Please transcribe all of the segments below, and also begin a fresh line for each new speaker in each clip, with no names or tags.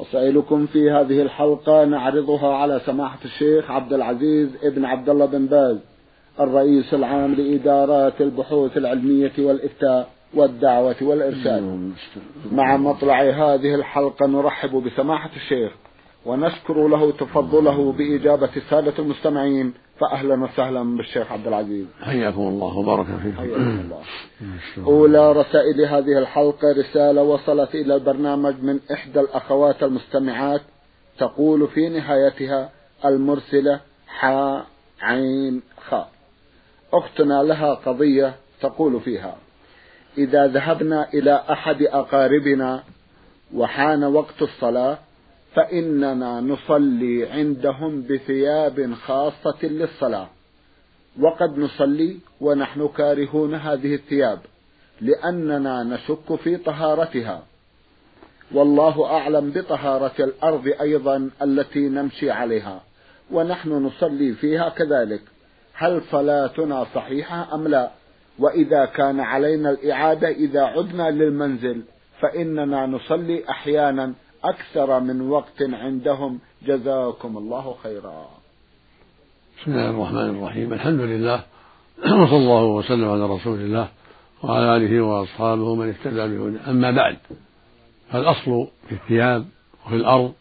رسائلكم في هذه الحلقة نعرضها على سماحة الشيخ عبد العزيز ابن عبد الله بن باز الرئيس العام لإدارات البحوث العلمية والإفتاء والدعوة والإرشاد. مع مطلع هذه الحلقة نرحب بسماحة الشيخ ونشكر له تفضله بإجابة السادة المستمعين فأهلا وسهلا بالشيخ عبد العزيز.
حياكم الله وبارك فيكم. حياكم الله.
أولى رسائل هذه الحلقة رسالة وصلت إلى البرنامج من إحدى الأخوات المستمعات تقول في نهايتها المرسلة حاء عين خاء. أختنا لها قضية تقول فيها إذا ذهبنا إلى أحد أقاربنا وحان وقت الصلاة فإننا نصلي عندهم بثياب خاصة للصلاة. وقد نصلي ونحن كارهون هذه الثياب لأننا نشك في طهارتها. والله أعلم بطهارة الأرض أيضا التي نمشي عليها ونحن نصلي فيها كذلك. هل صلاتنا صحيحة أم لا؟ وإذا كان علينا الإعادة إذا عدنا للمنزل فإننا نصلي أحيانا أكثر من وقت عندهم. جزاكم الله خيرا.
بسم الله الرحمن الرحيم. الحمد لله وصلى الله وسلم على رسول الله وعلى آله وأصحابه من اهتدى بهدى أما بعد فالأصل في الثياب وفي الأرض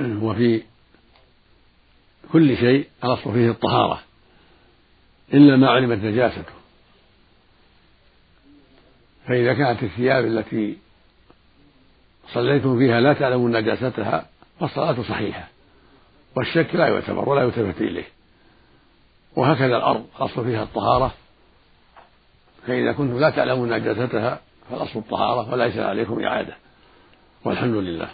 وفي كل شيء الأصل فيه الطهارة إلا ما علمت نجاسته. فإذا كانت الثياب التي صليتم فيها لا تعلمون نجاستها فالصلاة صحيحة والشك لا يعتبر ولا يلتفت إليه وهكذا الأرض الأصل فيها الطهارة فإذا كنتم لا تعلمون نجاستها فالأصل الطهارة وليس عليكم إعادة والحمد لله.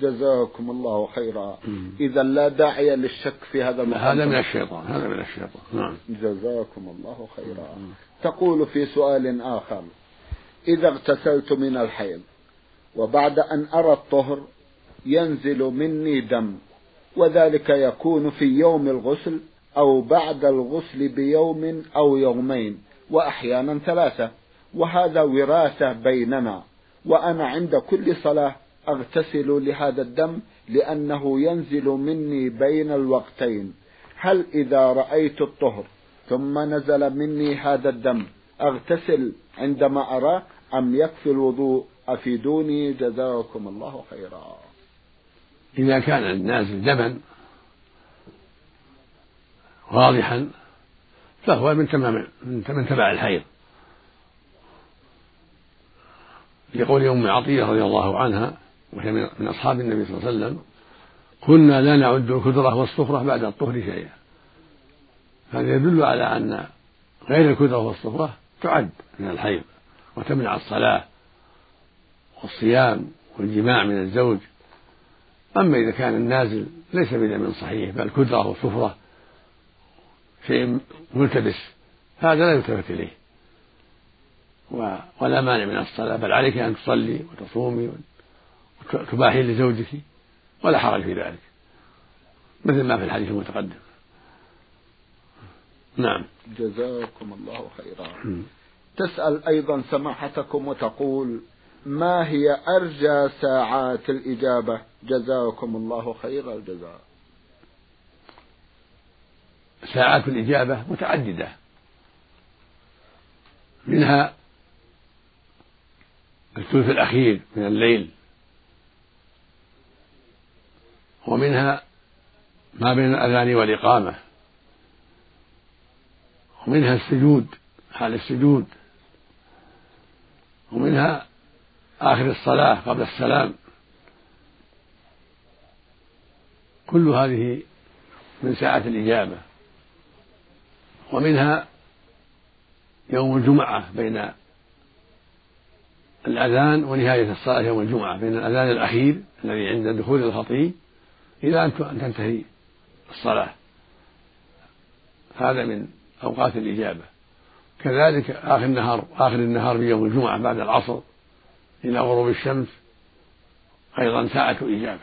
جزاكم الله خيرا. إذا لا داعي للشك في هذا
المقام هذا من الشيطان هذا من الشيطان. نعم.
جزاكم الله خيرا. تقول في سؤال آخر إذا اغتسلت من الحيض وبعد أن أرى الطهر ينزل مني دم وذلك يكون في يوم الغسل أو بعد الغسل بيوم أو يومين وأحيانا ثلاثة. وهذا وراثة بيننا وأنا عند كل صلاة أغتسل لهذا الدم لأنه ينزل مني بين الوقتين. هل إذا رأيت الطهر ثم نزل مني هذا الدم أغتسل عندما أراه أم يكفي الوضوء؟ أفيدوني جزاكم الله خيرا.
إذا كان النازل دما واضحا فهو من تمام من تبع الحيض. لقول أم عطية رضي الله عنها وهي من أصحاب النبي صلى الله عليه وسلم كنا لا نعد الكدرة والصفرة بعد الطهر شيئا. هذا يدل على أن غير الكدرة والصفرة تعد من الحيض وتمنع الصلاة. والصيام والجماع من الزوج. أما إذا كان النازل ليس بدم صحيح بل كدرة وصفرة شيء ملتبس هذا لا يلتفت إليه. ولا مانع من الصلاة بل عليك أن تصلي وتصومي وتباحي لزوجك ولا حرج في ذلك. مثل ما في الحديث المتقدم. نعم.
جزاكم الله خيرا. تسأل أيضا سماحتكم وتقول ما هي أرجى ساعات الإجابة؟ جزاكم الله خير الجزاء.
ساعات الإجابة متعددة. منها الثلث الأخير من الليل. ومنها ما بين الأذان والإقامة. ومنها السجود حال السجود. ومنها آخر الصلاة قبل السلام. كل هذه من ساعة الإجابة. ومنها يوم الجمعة بين الأذان ونهاية الصلاة يوم الجمعة بين الأذان الأخير الذي عند دخول الخطيب إلى أن تنتهي الصلاة. هذا من أوقات الإجابة. كذلك آخر النهار آخر النهار في يوم الجمعة بعد العصر إلى غروب الشمس أيضا ساعة إجابة.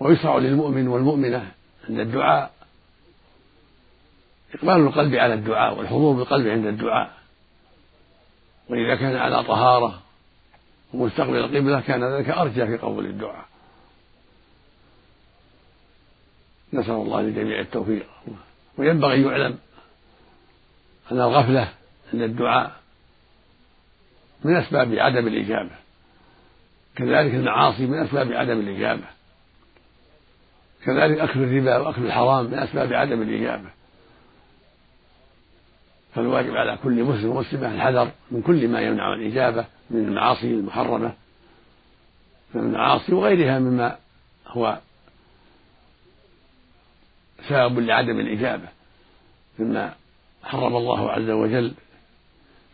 ويشرع للمؤمن والمؤمنة أن الدعاء إقبال القلب على الدعاء والحضور بالقلب عند الدعاء. وإذا كان على طهارة ومستقبل القبلة كان ذلك أرجى في قبول الدعاء. نسأل الله للجميع التوفيق. وينبغي يعلم أن الغفلة عند الدعاء من أسباب عدم الإجابة. كذلك المعاصي من أسباب عدم الإجابة. كذلك أكل الربا وأكل الحرام من أسباب عدم الإجابة. فالواجب على كل مسلم ومسلمة الحذر من كل ما يمنع الإجابة من المعاصي المحرمة من المعاصي وغيرها مما هو سبب لعدم الإجابة. مما حرم الله عز وجل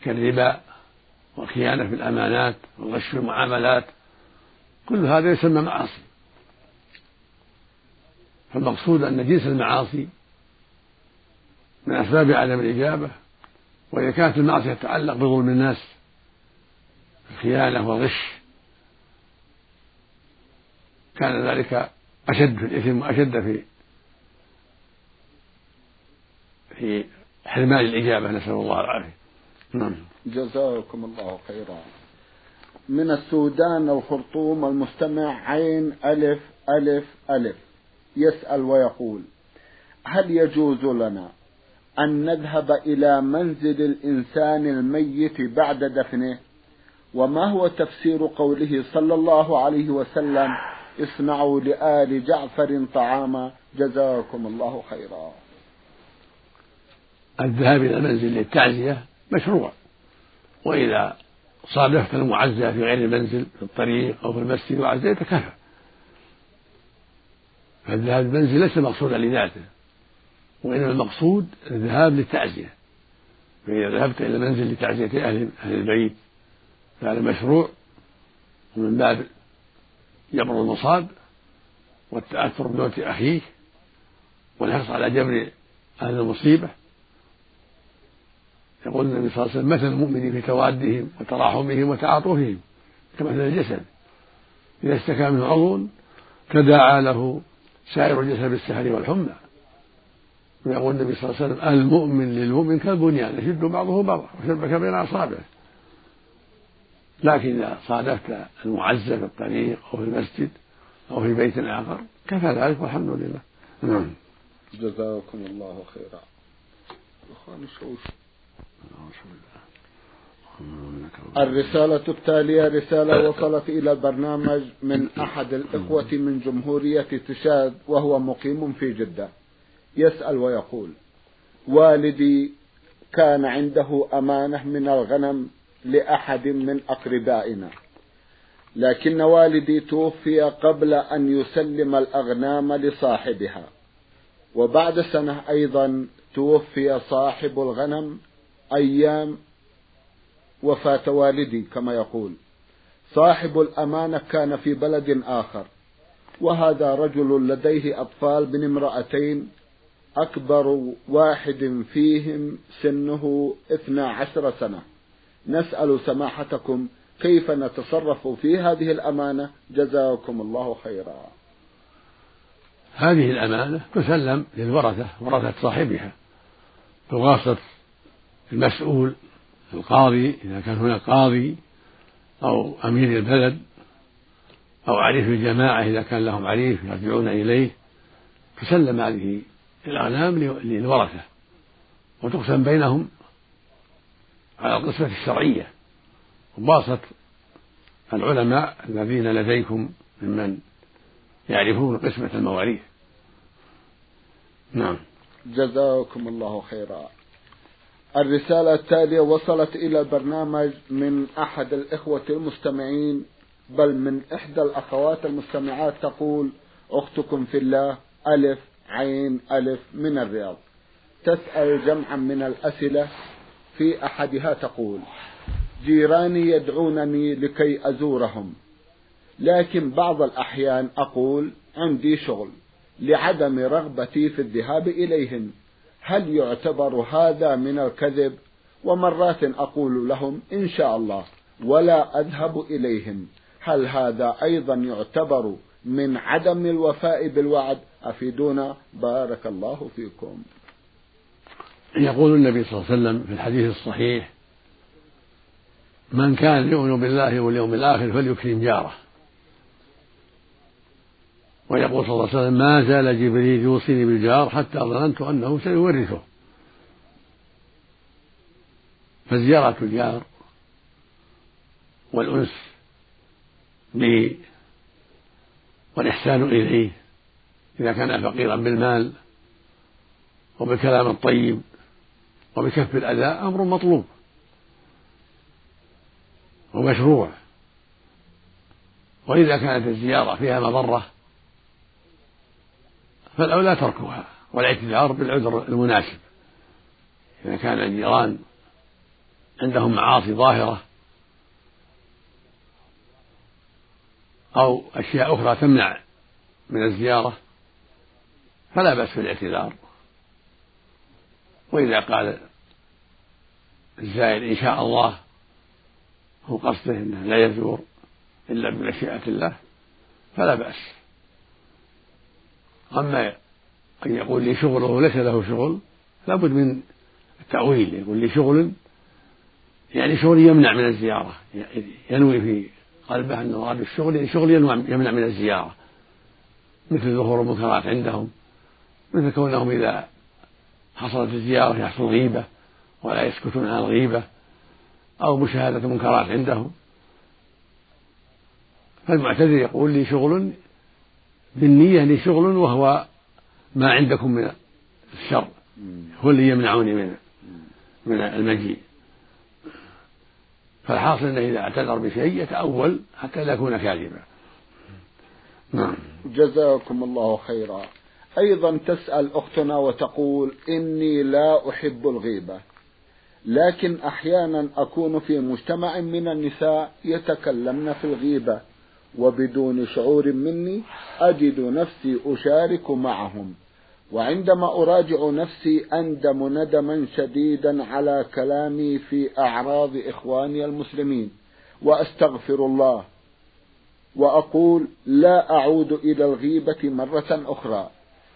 كالربا والخيانة في الأمانات والغش في المعاملات كل هذا يسمى معاصي. فالمقصود أن جنس المعاصي من أسباب عدم الإجابة وإذا كانت المعصية تتعلق بظلم الناس الخيانة والغش كان ذلك أشد في الإثم وأشد في في حرمان الإجابة نسأل الله العافية.
نعم. جزاكم الله خيرا. من السودان الخرطوم المستمع عين ألف ألف ألف. يسأل ويقول هل يجوز لنا أن نذهب إلى منزل الإنسان الميت بعد دفنه؟ وما هو تفسير قوله صلى الله عليه وسلم اصنعوا لآل جعفر طعاما جزاكم الله خيرا.
الذهاب إلى المنزل للتعزية مشروع. وإذا صادفت المعزى في غير المنزل في الطريق أو في المسجد وعزيت كفى فالذهاب للمنزل ليس مقصودا لذاته وإنما المقصود الذهاب للتعزية. فإذا ذهبت إلى المنزل لتعزية أهل أهل البيت فهذا مشروع ومن باب جبر المصاب والتأثر بموت أخيك والحرص على جبر أهل المصيبة. يقول النبي صلى الله عليه وسلم مثل المؤمن في توادهم وتراحمهم وتعاطفهم كمثل الجسد. إذا اشتكى منه عضو تداعى له سائر الجسد بالسهر والحمى. ويقول النبي صلى الله عليه وسلم المؤمن للمؤمن كالبنيان يشد بعضه بعضا وشبك بين أصابعه لكن إذا صادفت المعزة في الطريق أو في المسجد أو في بيت آخر كفى ذلك والحمد لله. نعم.
جزاكم الله خيرا. الرسالة التالية رسالة وصلت إلى البرنامج من أحد الإخوة من جمهورية تشاد وهو مقيم في جدة. يسأل ويقول والدي كان عنده أمانة من الغنم لأحد من أقربائنا لكن والدي توفي قبل أن يسلم الأغنام لصاحبها وبعد سنة أيضا توفي صاحب الغنم أيام وفاة والدي كما يقول. صاحب الأمانة كان في بلد آخر وهذا رجل لديه أطفال من امرأتين أكبر واحد فيهم سنه اثنا عشر سنة. نسأل سماحتكم كيف نتصرف في هذه الأمانة؟ جزاكم الله خيرا.
هذه الأمانة تسلم للورثة ورثة صاحبها بواسطة المسؤول القاضي إذا كان هناك قاضي أو أمير البلد أو عريف الجماعة إذا كان لهم عريف يرجعون إليه تسلم هذه الأغنام للورثة. وتقسم بينهم على القسمة الشرعية. وباسط العلماء الذين لديكم ممن يعرفون قسمة المواريث. نعم.
جزاكم الله خيرا. الرسالة التالية وصلت إلى البرنامج من أحد الإخوة المستمعين بل من إحدى الأخوات المستمعات تقول أختكم في الله ألف عين ألف من الرياض. تسأل جمعا من الأسئلة في أحدها تقول جيراني يدعونني لكي أزورهم لكن بعض الأحيان أقول عندي شغل لعدم رغبتي في الذهاب إليهم هل يعتبر هذا من الكذب؟ ومرات أقول لهم إن شاء الله ولا أذهب إليهم. هل هذا أيضا يعتبر من عدم الوفاء بالوعد؟ أفيدونا؟ بارك الله فيكم.
يقول النبي صلى الله عليه وسلم في الحديث الصحيح من كان يؤمن بالله واليوم الآخر فليكرم جاره. ويقول صلى الله عليه وسلم ما زال جبريل يوصيني بالجار حتى ظننت أنه سيورثه. فزيارة الجار والأنس به والإحسان إليه إذا كان فقيرا بالمال وبالكلام الطيب وبكف الأذى أمر مطلوب ومشروع. وإذا كانت الزيارة فيها مضرة فالأولى تركها والاعتذار بالعذر المناسب. إذا كان الجيران عندهم معاصي ظاهرة أو أشياء أخرى تمنع من الزيارة فلا بأس بالاعتذار. وإذا قال الزائر إن شاء الله هو قصده أنه لا يزور إلا بمشيئة الله فلا بأس. أما أن يقول لي شغل وهو ليس له شغل لابد من التأويل يقول لي شغل يعني شغل يمنع من الزيارة. ينوي في قلبه أنه أراد الشغل يعني شغل يمنع من الزيارة. مثل ظهور المنكرات عندهم مثل كونهم إذا حصلت الزيارة يحصل غيبة ولا يسكتون عن الغيبة أو مشاهدة منكرات عندهم. فالمعتذر يقول لي شغل بالنية لي شغل وهو ما عندكم من الشر. هو اللي يمنعني من من المجيء. فالحاصل أنه إذا اعتذر بشيء يتأول حتى لا يكون كاذبا.
نعم. جزاكم الله خيرا. أيضا تسأل أختنا وتقول إني لا أحب الغيبة لكن أحيانا أكون في مجتمع من النساء يتكلمن في الغيبة. وبدون شعور مني أجد نفسي أشارك معهم. وعندما أراجع نفسي أندم ندما شديدا على كلامي في أعراض إخواني المسلمين. وأستغفر الله. وأقول لا أعود إلى الغيبة مرة أخرى.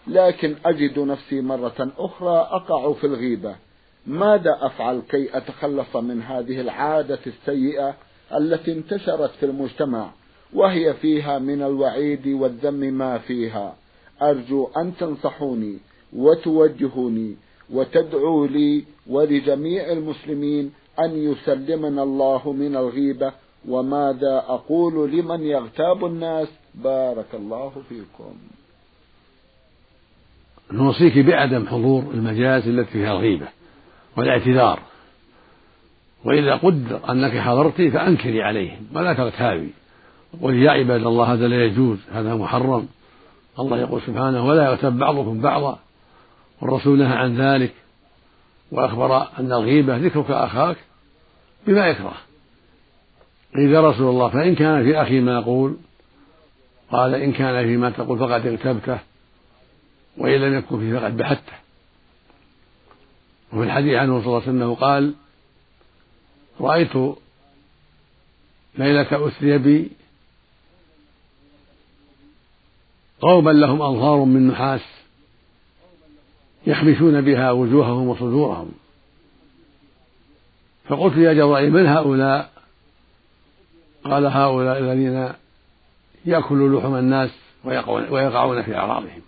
لكن أجد نفسي مرة أخرى أقع في الغيبة. ماذا أفعل كي أتخلص من هذه العادة السيئة التي انتشرت في المجتمع؟ وهي فيها من الوعيد والذم ما فيها. أرجو أن تنصحوني وتوجهوني وتدعوا لي ولجميع المسلمين أن يسلمنا الله من الغيبة. وماذا أقول لمن يغتاب الناس؟ بارك الله فيكم.
نوصيك بعدم حضور المجالس التي فيها الغيبة والاعتذار. وإذا قدر أنك حضرت فأنكري عليهم. ولا تغتابي. قل يا عباد الله هذا لا يجوز هذا محرم. الله يقول سبحانه ولا يغتب بعضكم بعضا. والرسول نهى عن ذلك وأخبر أن الغيبة ذكرك أخاك بما يكره. قيل يا رسول الله فإن كان في أخي ما يقول قال إن كان فيما تقول فقد اغتبته وإن لم يكن فيه فقد بحته وفي الحديث عنه صلى الله عليه وسلم قال رأيت ليلة أسري بي قوما لهم أظهار من نحاس يحبسون بها وجوههم وصدورهم. فقلت يا جبرائيل من هؤلاء؟ قال هؤلاء الذين يأكلوا لحم الناس ويقعون في أعراضهم.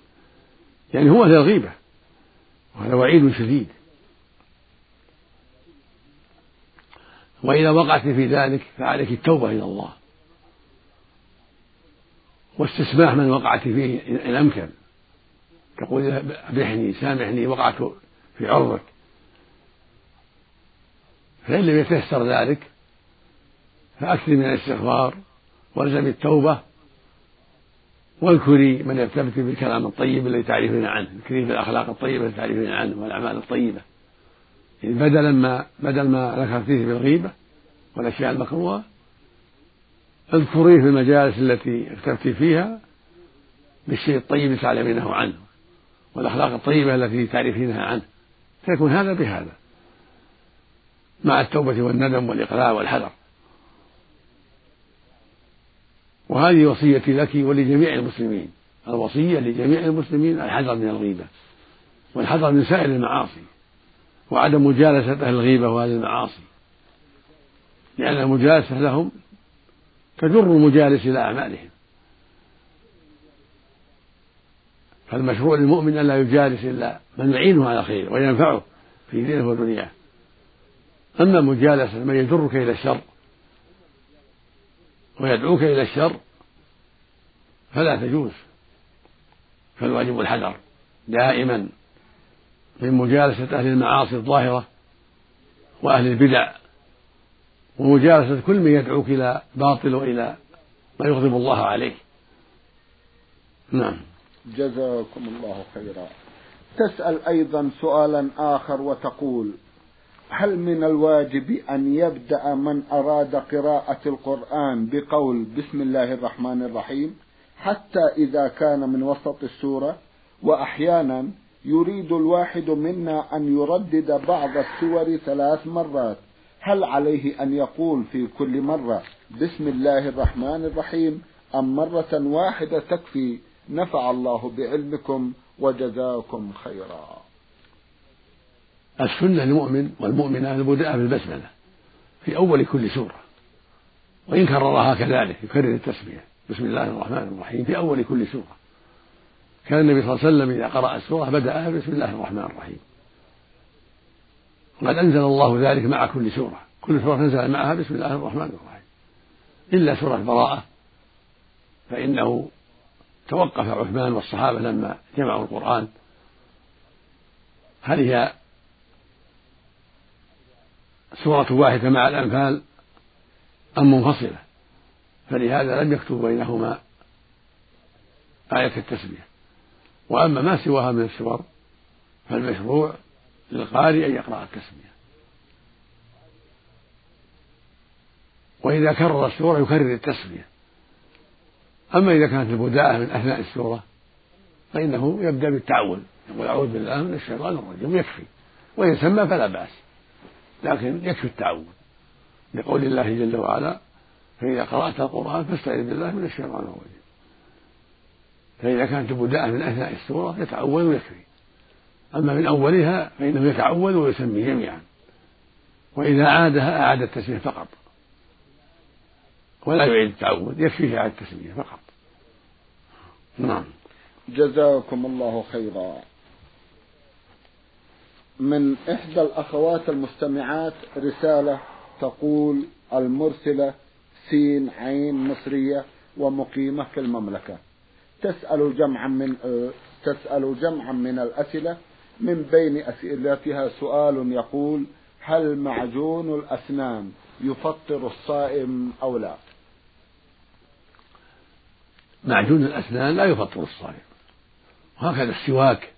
يعني هو الغيبة وهذا وعيد شديد. وإذا وقعت في ذلك فعليك التوبة إلى الله. واستسماح من وقعت فيه إن أمكن تقول ابحني سامحني وقعت في عرضك. فإن لم يتيسر ذلك فأكثر من الاستغفار والزم التوبة واذكري من يرتبط بالكلام الطيب الذي تعرفين عنه اذكري بالأخلاق الطيبة التي تعرفين عنه والأعمال الطيبة. يعني بدلا ما بدل ما ذكرتيه بالغيبة والأشياء المكروهة اذكريه في المجالس التي اكتبت فيها بالشيء الطيب تعلمينه عنه والأخلاق الطيبة التي تعرفينها عنه فيكون هذا بهذا مع التوبة والندم والإقلاع والحذر. وهذه وصيتي لك ولجميع المسلمين الوصية لجميع المسلمين الحذر من الغيبة والحذر من سائر المعاصي وعدم مجالسة أهل الغيبة وأهل المعاصي لأن المجالسة لهم تجر المجالس إلى أعمالهم. فالمشروع للمؤمن ألا يجالس إلا من يعينه على خير وينفعه في دينه ودنياه. أما مجالسة من يجرك إلى الشر ويدعوك إلى الشر فلا تجوز فالواجب الحذر. دائما من مجالسة أهل المعاصي الظاهرة وأهل البدع ومجالسة كل من يدعوك إلى باطل وإلى ما يغضب الله عليه نعم.
جزاكم الله خيرا. تسأل أيضا سؤالا آخر وتقول هل من الواجب أن يبدأ من أراد قراءة القرآن بقول بسم الله الرحمن الرحيم حتى إذا كان من وسط السورة؟ وأحيانا يريد الواحد منا أن يردد بعض السور ثلاث مرات هل عليه أن يقول في كل مرة بسم الله الرحمن الرحيم أم مرة واحدة تكفي نفع الله بعلمكم وجزاكم خيرا؟
السنة للمؤمن والمؤمنة البداء بالبسملة في أول كل سورة. وإن كررها كذلك يكرر التسمية. بسم الله الرحمن الرحيم في أول كل سورة. كان النبي صلى الله عليه وسلم إذا قرأ السورة بدأها بسم الله الرحمن الرحيم. وقد أنزل الله ذلك مع كل سورة. كل سورة نزل معها بسم الله الرحمن الرحيم. إلا سورة براءة فإنه توقف عثمان والصحابة لما جمعوا القرآن. هل هي سورة واحدة مع الأنفال أم منفصلة؟ فلهذا لم يكتب بينهما آية التسمية وأما ما سواها من السور فالمشروع للقارئ أن يقرأ التسمية. وإذا كرر السورة يكرر التسمية. أما إذا كانت البداءة من أثناء السورة فإنه يبدأ بالتعوذ يقول أعوذ بالله من الشيطان الرجيم. يكفي. وإن سمى فلا بأس. لكن يكفي التعوذ لقول الله جل وعلا فإذا قرأت القرآن فاستعذ بالله من الشيطان الرجيم. فإذا كانت البداءة من أثناء السورة يتعوذ ويكفي. أما من أولها فإنه يتعوذ ويسمي جميعا. وإذا عادها أعاد التسمية فقط. ولا يعيد التعوذ يكفيه إعادة التسمية فقط. نعم.
جزاكم الله خيرا. من إحدى الأخوات المستمعات رسالة تقول المرسلة سين عين مصرية ومقيمة في المملكة. تسأل جمعا من تسأل جمعا من الأسئلة من بين أسئلتها سؤال يقول هل معجون الأسنان يفطر الصائم أو لا؟
معجون الأسنان لا يفطر الصائم. وهكذا السواك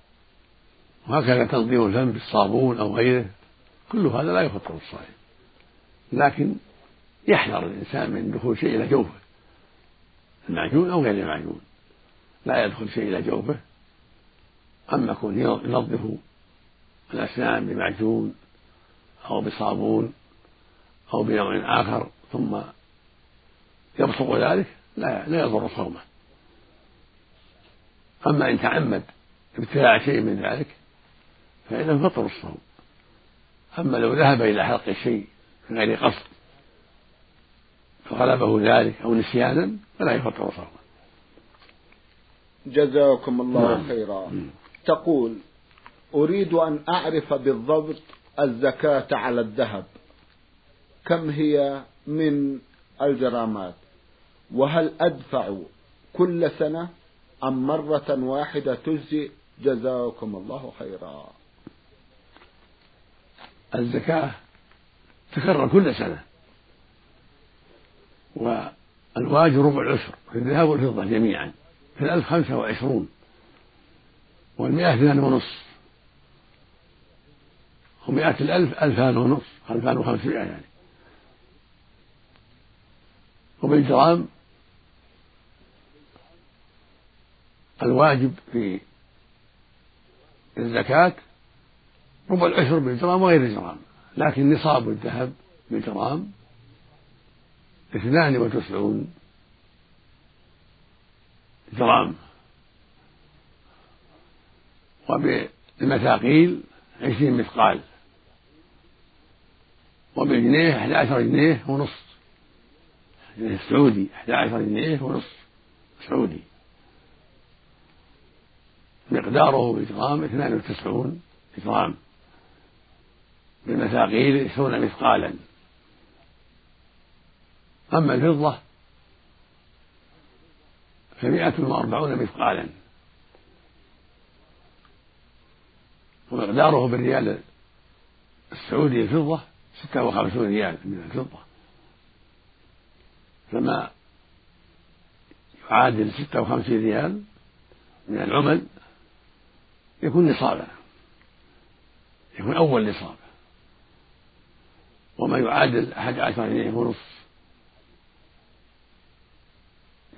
وهكذا تنظيم الفم بالصابون أو غيره كل هذا لا يفطر الصائم. لكن يحذر الإنسان من دخول شيء إلى جوفه المعجون أو غير المعجون. لا يدخل شيء إلى جوفه أما يكون ينظف الأسنان بمعجون أو بصابون أو بنوع آخر ثم يبصق ذلك لا لا يضر صومه. أما إن تعمد ابتلاع شيء من ذلك فإنه فطر الصوم. أما لو ذهب إلى حلق الشيء من غير قصد فغلبه ذلك أو نسيانا فلا يفطر صومه.
جزاكم الله نعم. خيرا. تقول أريد أن أعرف بالضبط الزكاة على الذهب. كم هي من الجرامات؟ وهل أدفع كل سنة أم مرة واحدة تجزي؟ جزاكم الله خيرا.
الزكاة تكرر كل سنة. والواجب ربع العشر في الذهب والفضة جميعا في الألف خمسة وعشرون. والمئة اثنان ونصف. ومئة الألف ألفان ونصف ألفان وخمسمائة يعني. وبالجرام الواجب في الزكاة ربع العشر بالجرام وغير الجرام. لكن نصاب الذهب بالجرام اثنان وتسعون جرام. وبالمثاقيل عشرين مثقال. وبالجنيه أحد عشر جنيه ونصف. جنيه سعودي أحد عشر جنيه ونصف سعودي. مقداره بالجرام اثنان وتسعون جرام بالمثاقيل عشرون مثقالا. أما الفضة فمائة وأربعون مثقالا. ومقداره بالريال السعودي الفضة ستة وخمسون ريال من الفضة. فما يعادل ستة وخمسين ريال من العمل يكون نصابا يكون أول نصاب وما يعادل أحد عشر جنيه ونصف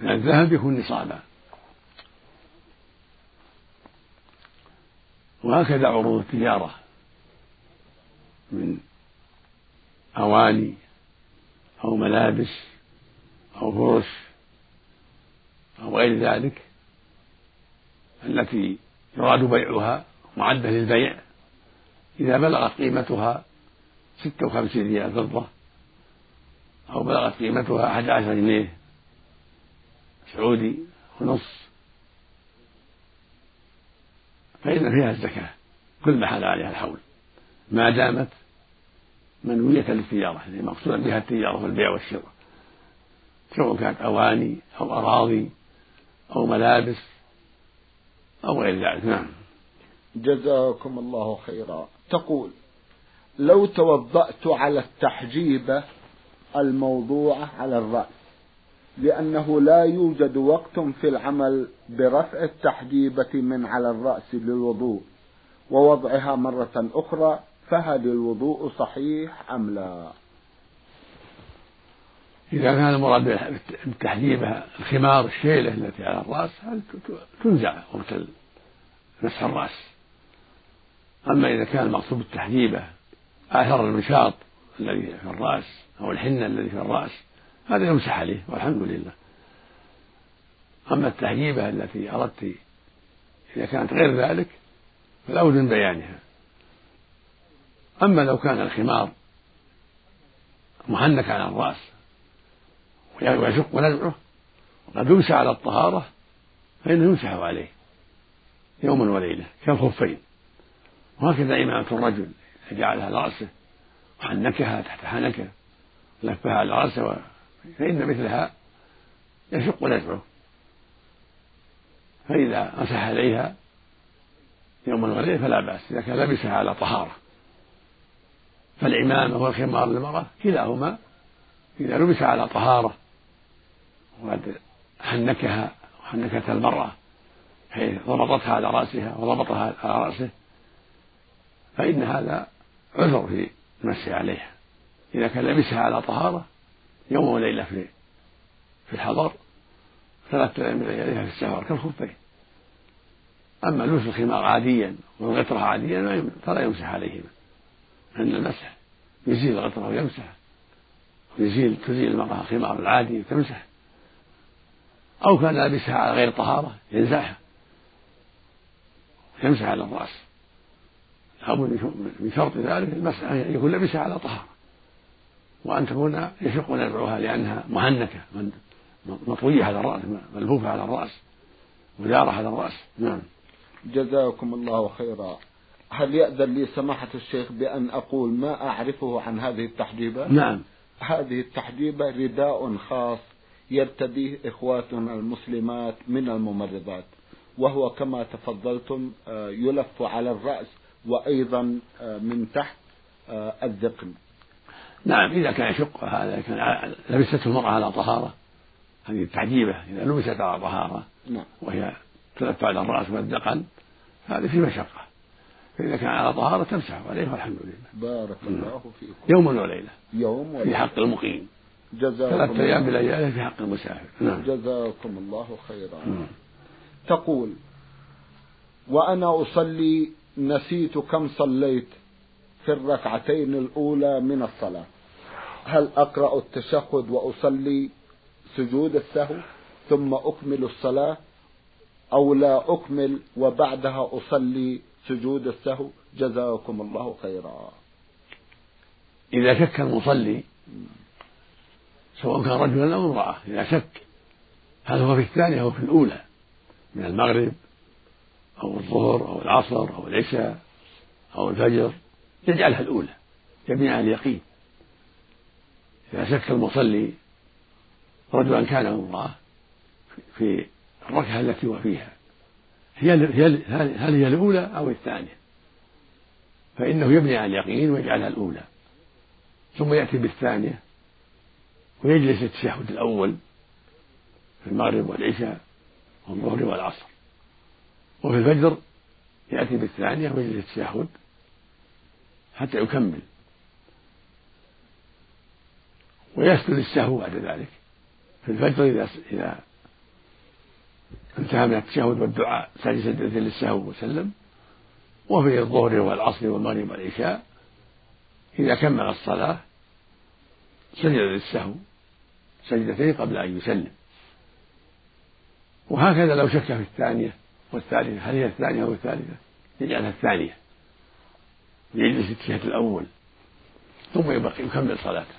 من الذهب يكون نصابا وهكذا عروض التجارة من أواني أو ملابس أو فرش أو غير ذلك التي يراد بيعها معدة للبيع إذا بلغت قيمتها ستة وخمسين ريال فضة أو بلغت قيمتها أحد عشر جنيه سعودي ونصف فإن فيها الزكاة كل ما حال عليها الحول. ما دامت منوية للتجارة يعني مقصودا بها التجارة والبيع والشراء. سواء كانت أواني أو أراضي أو ملابس أو غير ذلك نعم.
جزاكم الله خيرا. تقول لو توضأت على التحجيبة الموضوعة على الرأس لأنه لا يوجد وقت في العمل برفع التحجيبة من على الرأس للوضوء ووضعها مرة أخرى فهل الوضوء صحيح أم لا؟
إذا كان المراد بالتحجيبة الخمار الشيلة التي على الرأس تنزع وقت مسح الرأس أما إذا كان المقصود بالتحجيبة آثر النشاط الذي في الرأس أو الحنة الذي في الرأس هذا يمسح عليه والحمد لله. أما التحجيبة التي أردت إذا كانت غير ذلك من بيانها. أما لو كان الخمار محنك على الرأس ويشق نزعه وقد يمسح على الطهارة فإنه يمسح عليه يوما وليلة كالخفين. وهكذا إمامة الرجل جعلها على رأسه وحنكها تحت حنكه لفها على رأسه فإن مثلها يشق نزعه. فإذا مسح عليها يوما وليلة فلا بأس إذا كان لبسها على طهارة. فالعمامة والخمار للمرأة كلاهما إذا لبس على طهارة وقد حنكها وحنكتها المرأة حيث ضبطتها على رأسها وضبطها على رأسه فإن هذا عذر في المسح عليها. إذا كان لبسها على طهارة يوم وليلة في في الحضر ثلاثة أيام من لياليها في السفر كالخفين. أما لبس الخمار عاديا والغطرة عاديا فلا يمسح عليهما. أن المسح يزيل الغطرة ويمسح. ويزيل تزيل المرأة الخمار العادي وتمسح. أو كان لابسها على غير طهارة ينزعها. يمسح على الرأس. لابد من شرط ذلك المسح أن يكون لبسها على طهارة. وأن تكون يشق نزعها لأنها مهنكة مطوية على الرأس ملفوفة على الرأس مدارة على الرأس. نعم.
جزاكم الله خيرا. هل يأذن لي سماحة الشيخ بأن أقول ما أعرفه عن هذه التحجيبة؟
نعم.
هذه التحجيبة رداء خاص يرتديه إخواتنا المسلمات من الممرضات وهو كما تفضلتم آه، يلف على الرأس وأيضا آه، من تحت آه، الذقن.
نعم إذا كان يشق هذا كان لبسته المرأة على طهارة هذه التعجيبة إذا لبست على طهارة
نعم.
وهي تلف على الرأس والذقن هذه في مشقة. فإذا كان على طهارة تمسح عليه والحمد لله.
بارك الله فيكم.
يوم وليلة
يوم
في حق المقيم.
جزاكم
ثلاثة أيام بليالي في حق المسافر. نعم.
جزاكم الله خيرا. تقول وأنا أصلي نسيت كم صليت. في الركعتين الأولى من الصلاة. هل أقرأ التشهد وأصلي سجود السهو ثم أكمل الصلاة أو لا أكمل وبعدها أصلي سجود السهو؟ جزاكم الله خيرا.
إذا شك المصلي سواء كان رجلا أو امرأة إذا شك هل هو في الثانية أو في الأولى من المغرب أو الظهر أو العصر أو العشاء أو الفجر يجعلها الأولى جميع اليقين. إذا شك المصلي رجلا كان أو امرأة في الركعة التي هو فيها هي هل هي الأولى أو الثانية؟ فإنه يبني على اليقين ويجعلها الأولى. ثم يأتي بالثانية ويجلس التشهد الأول في المغرب والعشاء والظهر والعصر. وفي الفجر يأتي بالثانية ويجلس التشهد حتى يكمل. ويسجد السهو بعد ذلك. في الفجر إذا إذا انتهى من التشهد والدعاء سجد سجدة للسهو وسلم. وفي الظهر والعصر والمغرب والعشاء إذا كمل الصلاة سجد للسهو سجدتين قبل أن يسلم. وهكذا لو شك في الثانية والثالثة هل هي الثانية أو الثالثة؟ يجعلها الثانية. يجلس التشهد الأول ثم يبقي يكمل صلاته.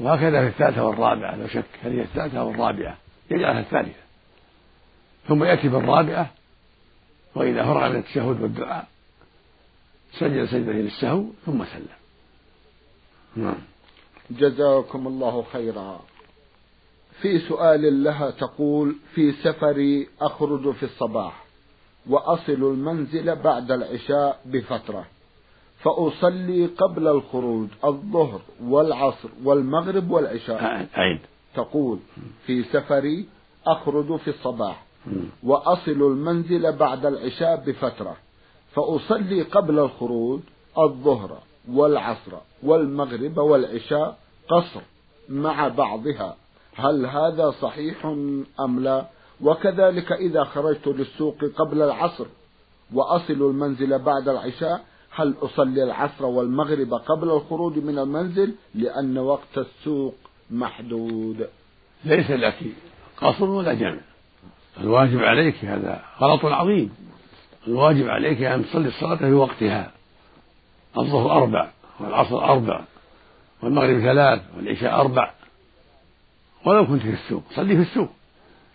وهكذا في الثالثة والرابعة لو شك هل هي الثالثة أو الرابعة؟ يجعلها الثالثة. ثم يأتي بالرابعة وإذا فرغ من التشهد والدعاء سجد سجدة للسهو ثم سلم. نعم.
جزاكم الله خيرا. في سؤال لها تقول في سفري أخرج في الصباح وأصل المنزل بعد العشاء بفترة. فأصلي قبل الخروج الظهر والعصر والمغرب والعشاء.
أعيد
تقول في سفري أخرج في الصباح وأصل المنزل بعد العشاء بفترة. فأصلي قبل الخروج الظهر والعصر والمغرب والعشاء قصر مع بعضها. هل هذا صحيح أم لا؟ وكذلك إذا خرجت للسوق قبل العصر وأصل المنزل بعد العشاء هل أصلي العصر والمغرب قبل الخروج من المنزل؟ لأن وقت السوق محدود.
ليس لك قصر ولا جمع الواجب عليك هذا غلط عظيم. الواجب عليك أن تصلي الصلاة في وقتها. الظهر أربع والعصر أربع والمغرب ثلاث والعشاء أربع. ولو كنت في السوق صلي في السوق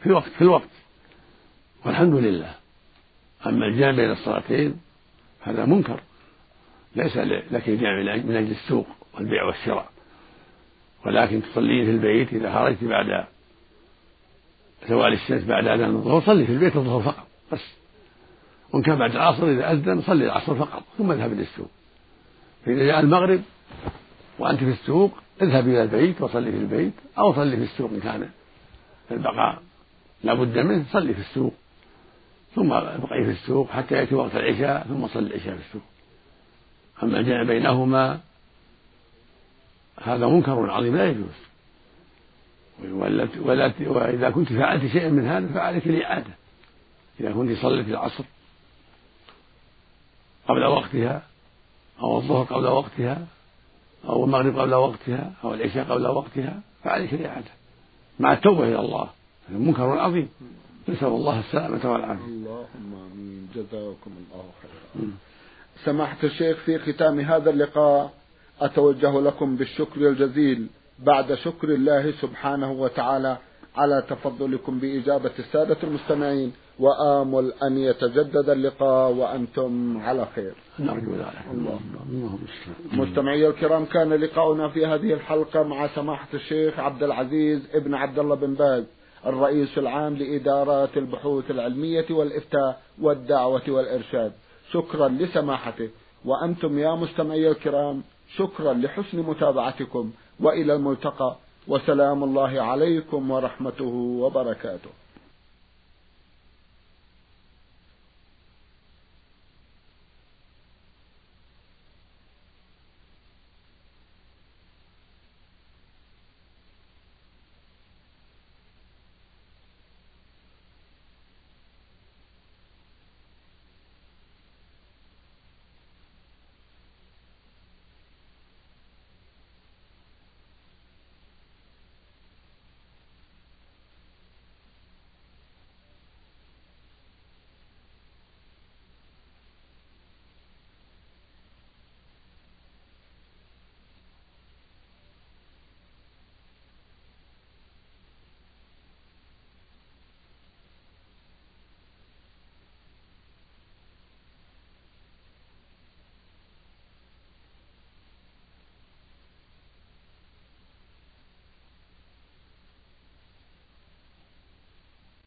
في وقت في الوقت. والحمد لله. أما الجامع بين الصلاتين هذا منكر. ليس لك الجامع من أجل السوق والبيع والشراء. ولكن تصلين في البيت إذا خرجت بعد زوال الشمس بعد أذان الظهر صلي في البيت الظهر فقط بس. وإن كان بعد العصر إذا أذن صلي العصر فقط ثم اذهب إلى السوق. فإذا جاء المغرب وأنت في السوق اذهب إلى البيت وصلي في البيت أو صلي في السوق إن كان البقاء لابد منه صلي في السوق. ثم ابقي في السوق حتى يأتي وقت العشاء ثم صلي العشاء في السوق. أما الجمع بينهما؟ هذا منكر عظيم لا يجوز. وإذا كنت فعلت شيئا من هذا فعليك الإعادة. إذا كنت صليت العصر قبل وقتها أو الظهر قبل وقتها أو المغرب قبل وقتها أو العشاء قبل وقتها فعليك الإعادة. مع التوبة إلى الله. هذا منكر عظيم. نسأل الله السلامة والعافية.
اللهم آمين. جزاكم الله خيرا. سماحة الشيخ في ختام هذا اللقاء أتوجه لكم بالشكر الجزيل بعد شكر الله سبحانه وتعالى على تفضلكم بإجابة السادة المستمعين وآمل أن يتجدد اللقاء وأنتم على خير.
نرجو ذلك
اللهم مستمعي الكرام كان لقاؤنا في هذه الحلقة مع سماحة الشيخ عبد العزيز ابن عبد الله بن باز الرئيس العام لإدارات البحوث العلمية والإفتاء والدعوة والإرشاد. شكرا لسماحته وأنتم يا مستمعي الكرام شكرا لحسن متابعتكم. وإلى الملتقى. وسلام الله عليكم ورحمته وبركاته.